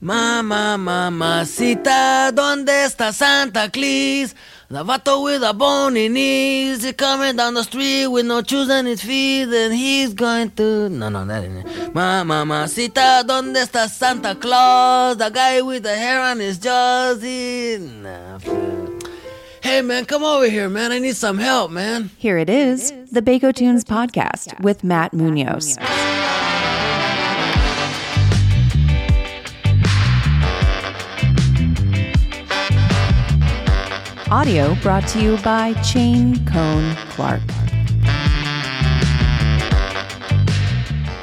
Mama, mamacita, ¿dónde está Santa Claus? The vato with a bony knees, he coming down the street with no shoes on his feet, and he's going to... No, no, that ain't it. Mama, mamacita, ¿dónde está Santa Claus? The guy with the hair on his jaws, he... Nah. Hey, man, come over here, man. I need some help, man. Here it is, the Bakotunes podcast with Matt Munoz. Audio brought to you by Chain Cohn Clark.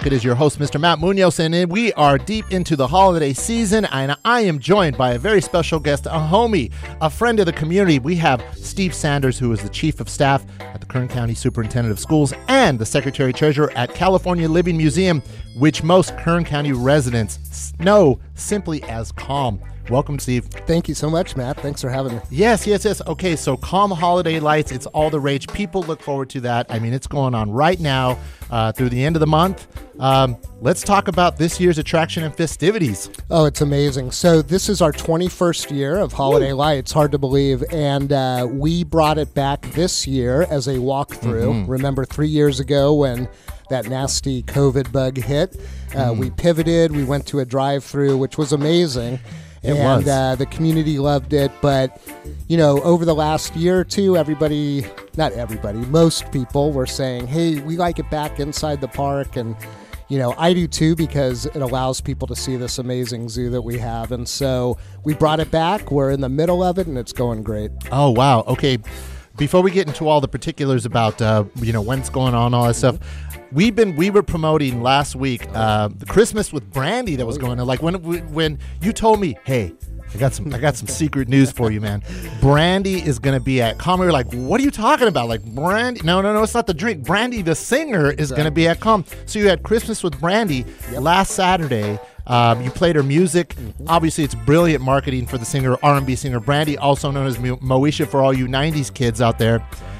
It is your host, Mr. Matt Munoz, and we are deep into the holiday season. And I am joined by a very special guest, a homie, a friend of the community. We have Steve Sanders, who is the Chief of Staff at the Kern County Superintendent of Schools and the Secretary Treasurer at California Living Museum, which most Kern County residents know simply as CALM. Welcome, Steve. Thank you so much, Matt. Thanks for having me. Yes, yes, yes. Okay, so Calm Holiday Lights, it's all the rage. People look forward to that. I mean, it's going on right now uh, through the end of the month. Um, let's talk about this year's attraction and festivities. Oh, it's amazing. So, this is our 21st year of Holiday Woo. Lights, hard to believe. And uh, we brought it back this year as a walkthrough. Mm-hmm. Remember three years ago when that nasty COVID bug hit? Uh, Mm-hmm. We pivoted, we went to a drive through, which was amazing. It and. Uh, the community loved it. But, you know, over the last year or two, everybody, not everybody, most people were saying, hey, we like it back inside the park. And, you know, I do too because it allows people to see this amazing zoo that we have. And so we brought it back. We're in the middle of it and it's going great. Oh, wow. Okay. Before we get into all the particulars about, uh, you know, when it's going on, all that stuff, we've been we were promoting last week uh, the Christmas with Brandy that was going on. Like when when you told me, hey, I got some I got some secret news for you, man. Brandy is going to be at Calm. We were like, what are you talking about? Like Brandy? No, no, no, it's not the drink. Brandy, the singer, is going to be at Calm. So you had Christmas with Brandy last Saturday. Um, you played her music. Obviously, it's brilliant marketing for the singer, R&B singer Brandy, also known as Mo- Moesha for all you '90s kids out there.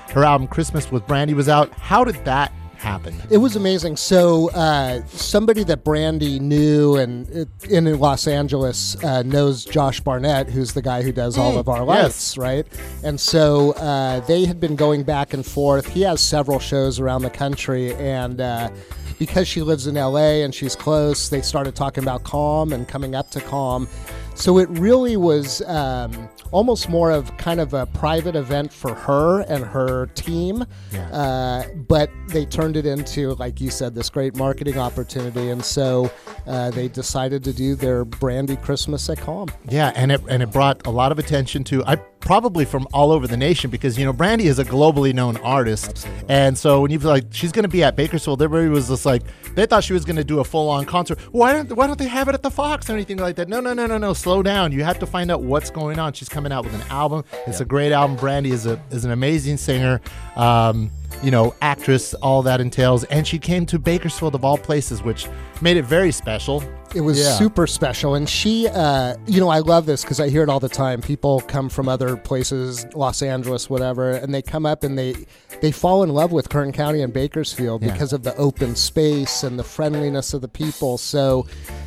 Her album Christmas with Brandy was out. How did that happen? It was amazing. So, uh, somebody that Brandy knew and uh, in Los Angeles uh, knows Josh Barnett, who's the guy who does all of our yes. lights, right? And so uh, they had been going back and forth. He has several shows around the country, and uh, because she lives in LA and she's close, they started talking about Calm and coming up to Calm. So it really was um, almost more of kind of a private event for her and her team. Yeah. Uh, but they turned it into, like you said, this great marketing opportunity. And so uh, they decided to do their Brandy Christmas at Calm. Yeah, and it and it brought a lot of attention to I probably from all over the nation because you know Brandy is a globally known artist, and so when you feel like she's going to be at Bakersfield, everybody was just like they thought she was going to do a full on concert. Why don't Why don't they have it at the Fox or anything like that? No, no, no, no, no. Slow down. You have to find out what's going on. She's coming out with an album. It's a great album. Brandy is a is an amazing singer. Um, you know, actress, all that entails, and she came to Bakersfield of all places, which made it very special. It was Yeah. super special. And she, uh, you know, I love this because I hear it all the time. People come from other places, Los Angeles, whatever, and they come up and they they fall in love with Kern County and Bakersfield Yeah. because of the open space and the friendliness of the people. So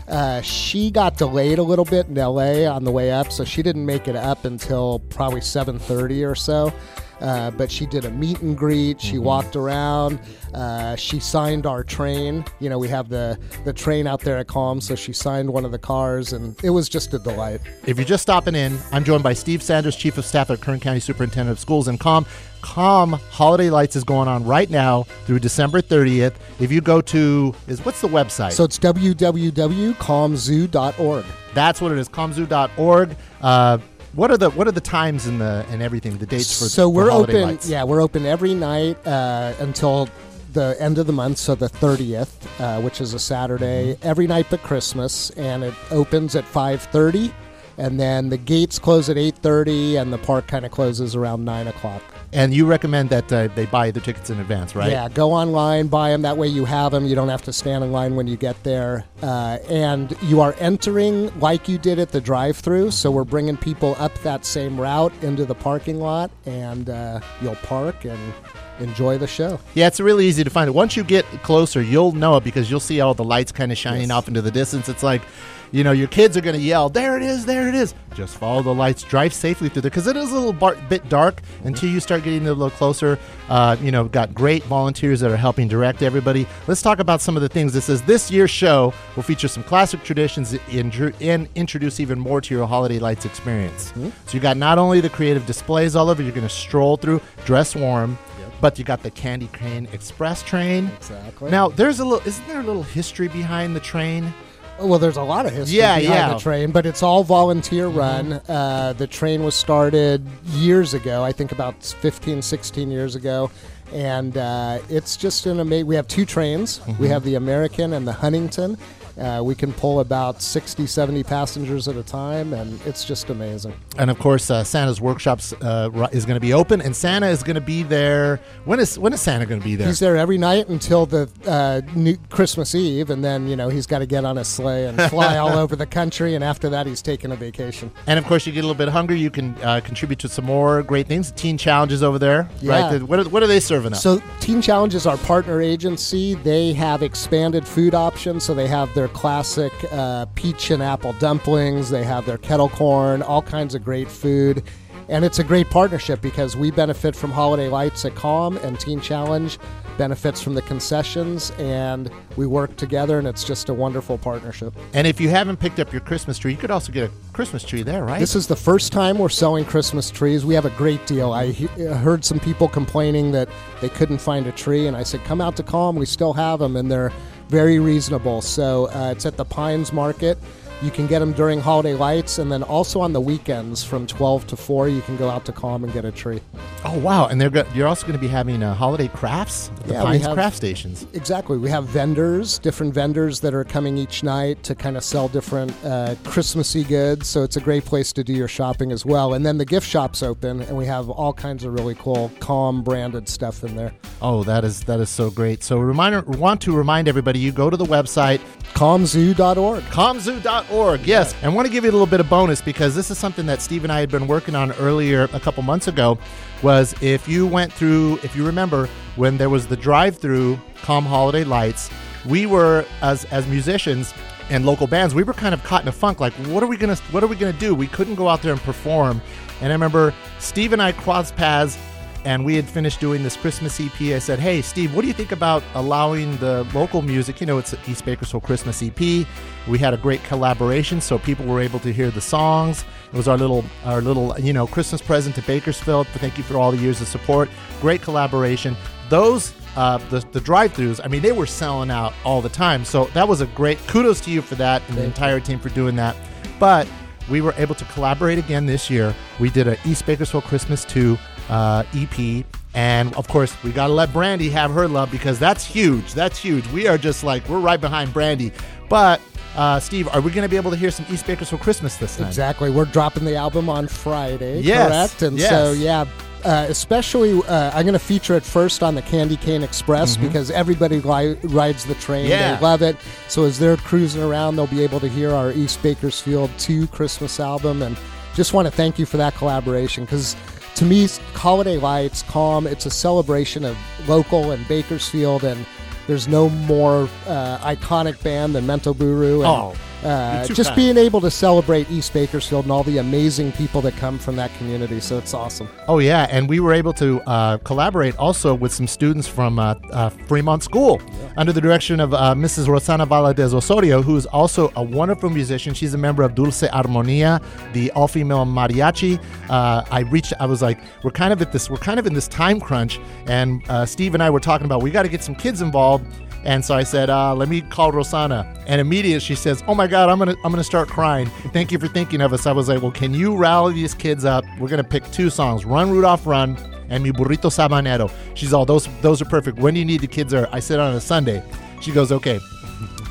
uh, she got delayed a little bit in LA on the way up, so she didn't make it up until probably 7:30 or so. Uh, but she did a meet and greet. She walked around. Uh, she signed our train. You know, we have the the train out there at Calm, so she signed one of the cars, and it was just a delight. If you're just stopping in, I'm joined by Steve Sanders, Chief of Staff at Kern County Superintendent of Schools, and CALM. CALM Holiday Lights is going on right now through December 30th. If you go to is what's the website? So it's www.calmzoo.org. that's what it is. Calmzoo.org. Uh, what are the what are the times and the and everything? The dates for so we're open. Lights? Yeah, we're open every night uh, until the end of the month, so the 30th, uh, which is a Saturday, Mm-hmm. every night but Christmas, and it opens at 5:30, and then the gates close at 8:30, and the park kind of closes around nine o'clock. And you recommend that uh, they buy the tickets in advance, right? Yeah, go online, buy them. That way you have them. You don't have to stand in line when you get there. Uh, and you are entering like you did at the drive through. So we're bringing people up that same route into the parking lot, and uh, you'll park and enjoy the show. Yeah, it's really easy to find it. Once you get closer, you'll know it because you'll see all the lights kind of shining Yes. off into the distance. It's like, you know, your kids are going to yell, "There it is! There it is!" Just follow the lights, drive safely through there because it is a little bar- bit dark until you start getting a little closer. Uh, you know, got great volunteers that are helping direct everybody. Let's talk about some of the things. This says this year's show will feature some classic traditions and, and introduce even more to your holiday lights experience. So you got not only the creative displays all over, you're going to stroll through, dress warm. But you got the Candy Cane Express train. Exactly. Now, there's a little. Isn't there a little history behind the train? Well, there's a lot of history Yeah, behind yeah. Mm-hmm. the train, but it's all volunteer run. Uh, the train was started years ago, I think about 15, 16 years ago. And uh, it's just an amazing. We have two trains. Mm-hmm. We have the American and the Huntington. Uh, we can pull about 60, 70 passengers at a time, and it's just amazing. And of course, uh, Santa's workshops uh, is going to be open, and Santa is going to be there. When is when is Santa going to be there? He's there every night until the uh, new Christmas Eve, and then you know he's got to get on his sleigh and fly all over the country. And after that, he's taking a vacation. and of course, you get a little bit hungry. You can uh, contribute to some more great things. Teen challenges over there, Yeah. right? What are, what are they serving up? So Teen Challenges, our partner agency. They have expanded food options. So they have their classic uh, peach and apple dumplings. They have their kettle corn, all kinds of great food. And it's a great partnership because we benefit from holiday lights at Calm, and Teen Challenge benefits from the concessions, and we work together, and it's just a wonderful partnership. and if you haven't picked up your Christmas tree, you could also get a Christmas tree there, right? This is the first time we're selling Christmas trees. We have a great deal. I he- heard some people complaining that they couldn't find a tree, and I said, "Come out to Calm. We still have them, and they're very reasonable." So uh, it's at the Pines Market. You can get them during holiday lights, and then also on the weekends from 12 to 4, you can go out to Calm and get a tree. oh wow! And they're go- you're also going to be having uh, holiday crafts, at the Yeah, Pines have- Craft Stations. Exactly. We have vendors, different vendors that are coming each night to kind of sell different uh, Christmassy goods. So it's a great place to do your shopping as well. And then the gift shop's open, and we have all kinds of really cool Calm branded stuff in there. Oh, that is that is so great. So reminder, want to remind everybody, you go to the website Calmzoo.org. Comzoo.org, yes. And want to give you a little bit of bonus because this is something that Steve and I had been working on earlier a couple months ago. Was if you went through, if you remember when there was the drive-through Calm Holiday Lights, we were as as musicians and local bands, we were kind of caught in a funk. Like, what are we gonna what are we gonna do? We couldn't go out there and perform. And I remember Steve and I crossed paths and we had finished doing this Christmas EP. I said, "Hey, Steve, what do you think about allowing the local music? You know, it's East Bakersfield Christmas EP. We had a great collaboration, so people were able to hear the songs. It was our little, our little, you know, Christmas present to Bakersfield. Thank you for all the years of support. Great collaboration. Those." Uh, the, the drive-throughs, I mean, they were selling out all the time. So that was a great kudos to you for that and the entire team for doing that. But we were able to collaborate again this year. We did a East Bakersfield Christmas 2 uh, EP. And of course, we got to let Brandy have her love because that's huge. That's huge. We are just like, we're right behind Brandy. But, uh, Steve, are we going to be able to hear some East Bakersfield Christmas this time? Exactly. We're dropping the album on Friday, Yes, correct? And yes. so, yeah, uh, especially uh, I'm going to feature it first on the Candy Cane Express because everybody li- rides the train. Mm-hmm. Yeah. They love it. So as they're cruising around, they'll be able to hear our East Bakersfield 2 Christmas album. And just want to thank you for that collaboration because to me, Holiday Lights, Calm, it's a celebration of local and Bakersfield. And there's no more uh, iconic band than Mento Buru. And, Oh, uh, just kind. being able to celebrate East Bakersfield and all the amazing people that come from that community. So it's awesome. Oh yeah, and we were able to uh, collaborate also with some students from uh, uh, Fremont School under the direction of uh, Mrs. Rosana Valadez Osorio, who is also a wonderful musician. She's a member of Dulce Armonia, the all-female mariachi. Uh, I reached, I was like, we're kind of at this, we're kind of in this time crunch, and uh, Steve and I were talking about we got to get some kids involved. And so I said, uh, "Let me call Rosana." And immediately she says, "Oh my God, I'm gonna, I'm gonna start crying. Thank you for thinking of us." I was like, "Well, can you rally these kids up? We're gonna pick two songs: Run Rudolph Run and Mi Burrito Sabanero." She's all, "Those, those are perfect. When do you need the kids there?" I said on a Sunday. She goes, "Okay."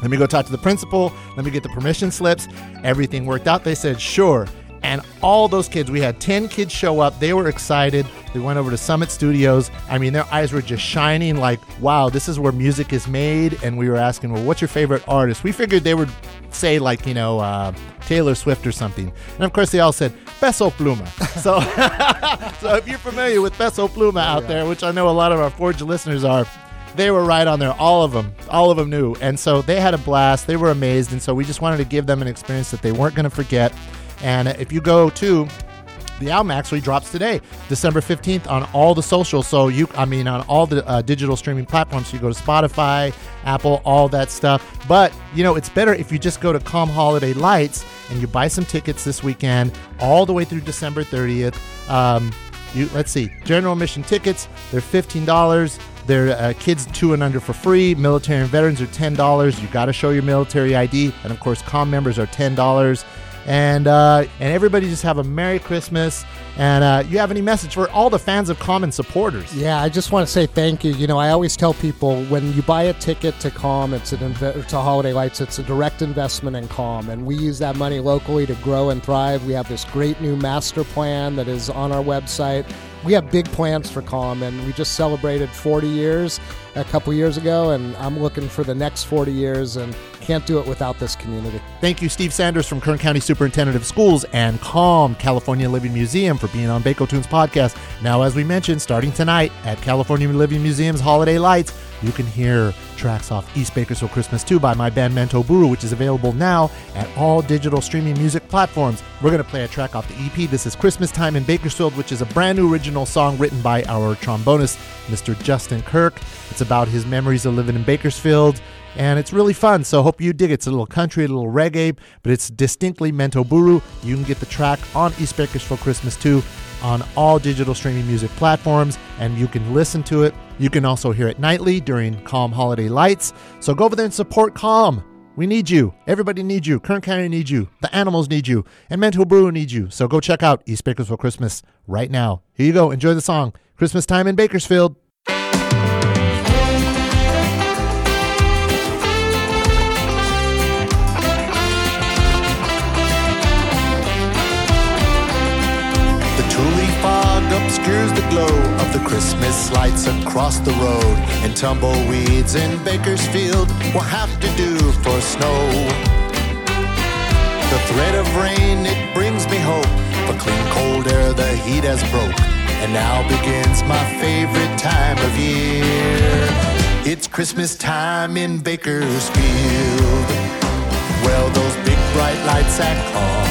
Let me go talk to the principal. Let me get the permission slips. Everything worked out. They said, sure. And all those kids, we had 10 kids show up. They were excited. They went over to Summit Studios. I mean, their eyes were just shining like, wow, this is where music is made. And we were asking, well, what's your favorite artist? We figured they would say, like, you know, uh, Taylor Swift or something. And of course, they all said, Peso Pluma. So, so if you're familiar with Peso Pluma out there, which I know a lot of our Forge listeners are, they were right on there. All of them, all of them knew, and so they had a blast. They were amazed, and so we just wanted to give them an experience that they weren't going to forget. And if you go to the album actually drops today, December 15th, on all the socials. So you, I mean, on all the uh, digital streaming platforms. So you go to Spotify, Apple, all that stuff. But you know, it's better if you just go to Calm Holiday Lights and you buy some tickets this weekend, all the way through December 30th. Um, you let's see, general admission tickets. They're fifteen dollars. They're uh, kids two and under for free. Military and veterans are ten dollars. You got to show your military ID, and of course, Calm members are ten dollars and uh, and everybody just have a Merry Christmas. And uh, you have any message for all the fans of Calm and supporters? Yeah, I just want to say thank you. You know, I always tell people when you buy a ticket to Calm, it's an inve- to Holiday Lights, it's a direct investment in Calm, and we use that money locally to grow and thrive. We have this great new master plan that is on our website. We have big plans for Calm, and we just celebrated 40 years a couple years ago, and I'm looking for the next 40 years, and can't do it without this community. Thank you, Steve Sanders from Kern County Superintendent of Schools and Calm California Living Museum for being on Bakotunes podcast. Now, as we mentioned, starting tonight at California Living Museum's Holiday Lights, you can hear tracks off East Bakersfield Christmas 2 by my band Mento Buru, which is available now at all digital streaming music platforms. We're going to play a track off the EP. This is Christmas Time in Bakersfield, which is a brand new original song written by our trombonist, Mr. Justin Kirk. It's about his memories of living in Bakersfield and it's really fun. So hope you dig it. It's a little country, a little reggae, but it's distinctly Mento Buru. You can get the track on East Bakersfield Christmas too on all digital streaming music platforms, and you can listen to it. You can also hear it nightly during Calm Holiday Lights. So go over there and support Calm. We need you. Everybody needs you. Kern County needs you. The animals need you. And Mento Buru needs you. So go check out East Bakersfield Christmas right now. Here you go. Enjoy the song. Christmas time in Bakersfield. Glow of the Christmas lights across the road. And tumbleweeds in Bakersfield will have to do for snow. The threat of rain, it brings me hope. For clean, cold air, the heat has broke. And now begins my favorite time of year. It's Christmas time in Bakersfield. Well, those big bright lights at calm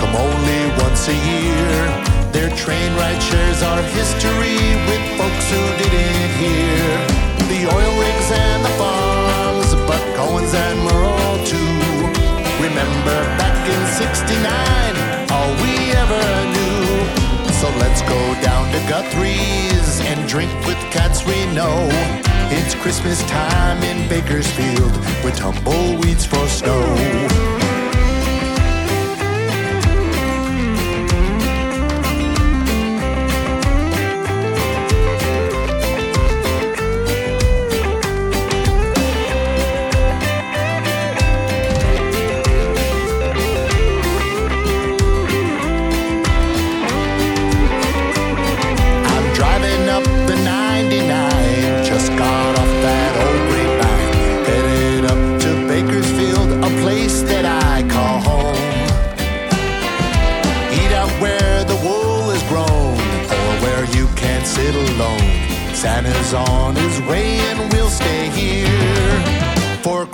come only once a year. Their train ride shares our history with folks who didn't hear the oil rigs and the farms, Buck Owens and Merle too. Remember back in 69, all we ever knew. So let's go down to Guthrie's and drink with cats we know. It's Christmas time in Bakersfield with tumbleweeds for snow.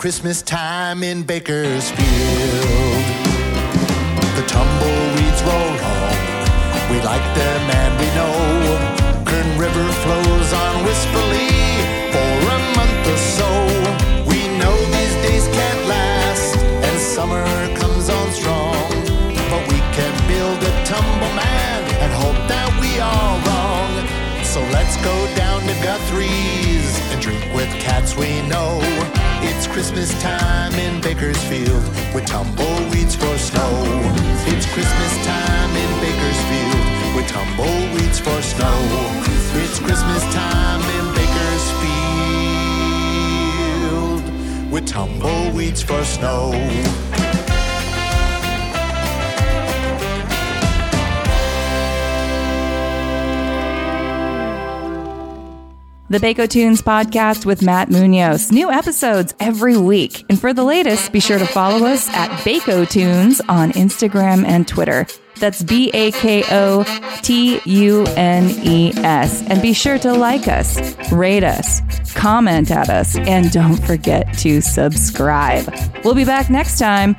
Christmas time in Bakersfield. The tumbleweeds roll home, we like them and we know. Kern River flows on wistfully for a month or so. We know these days can't last and summer comes on strong, but we can build a tumble man and hope that we are wrong. So let's go down to Guthrie's and drink with cats we know. It's Christmas time in Bakersfield with tumbleweeds for snow. It's Christmas time in Bakersfield with tumbleweeds for snow. It's Christmas time in Bakersfield with tumbleweeds for snow. The Bakotunes podcast with Matt Munoz. New episodes every week. And for the latest, be sure to follow us at Bakotunes on Instagram and Twitter. That's B A K O T U N E S. And be sure to like us, rate us, comment at us, and don't forget to subscribe. We'll be back next time.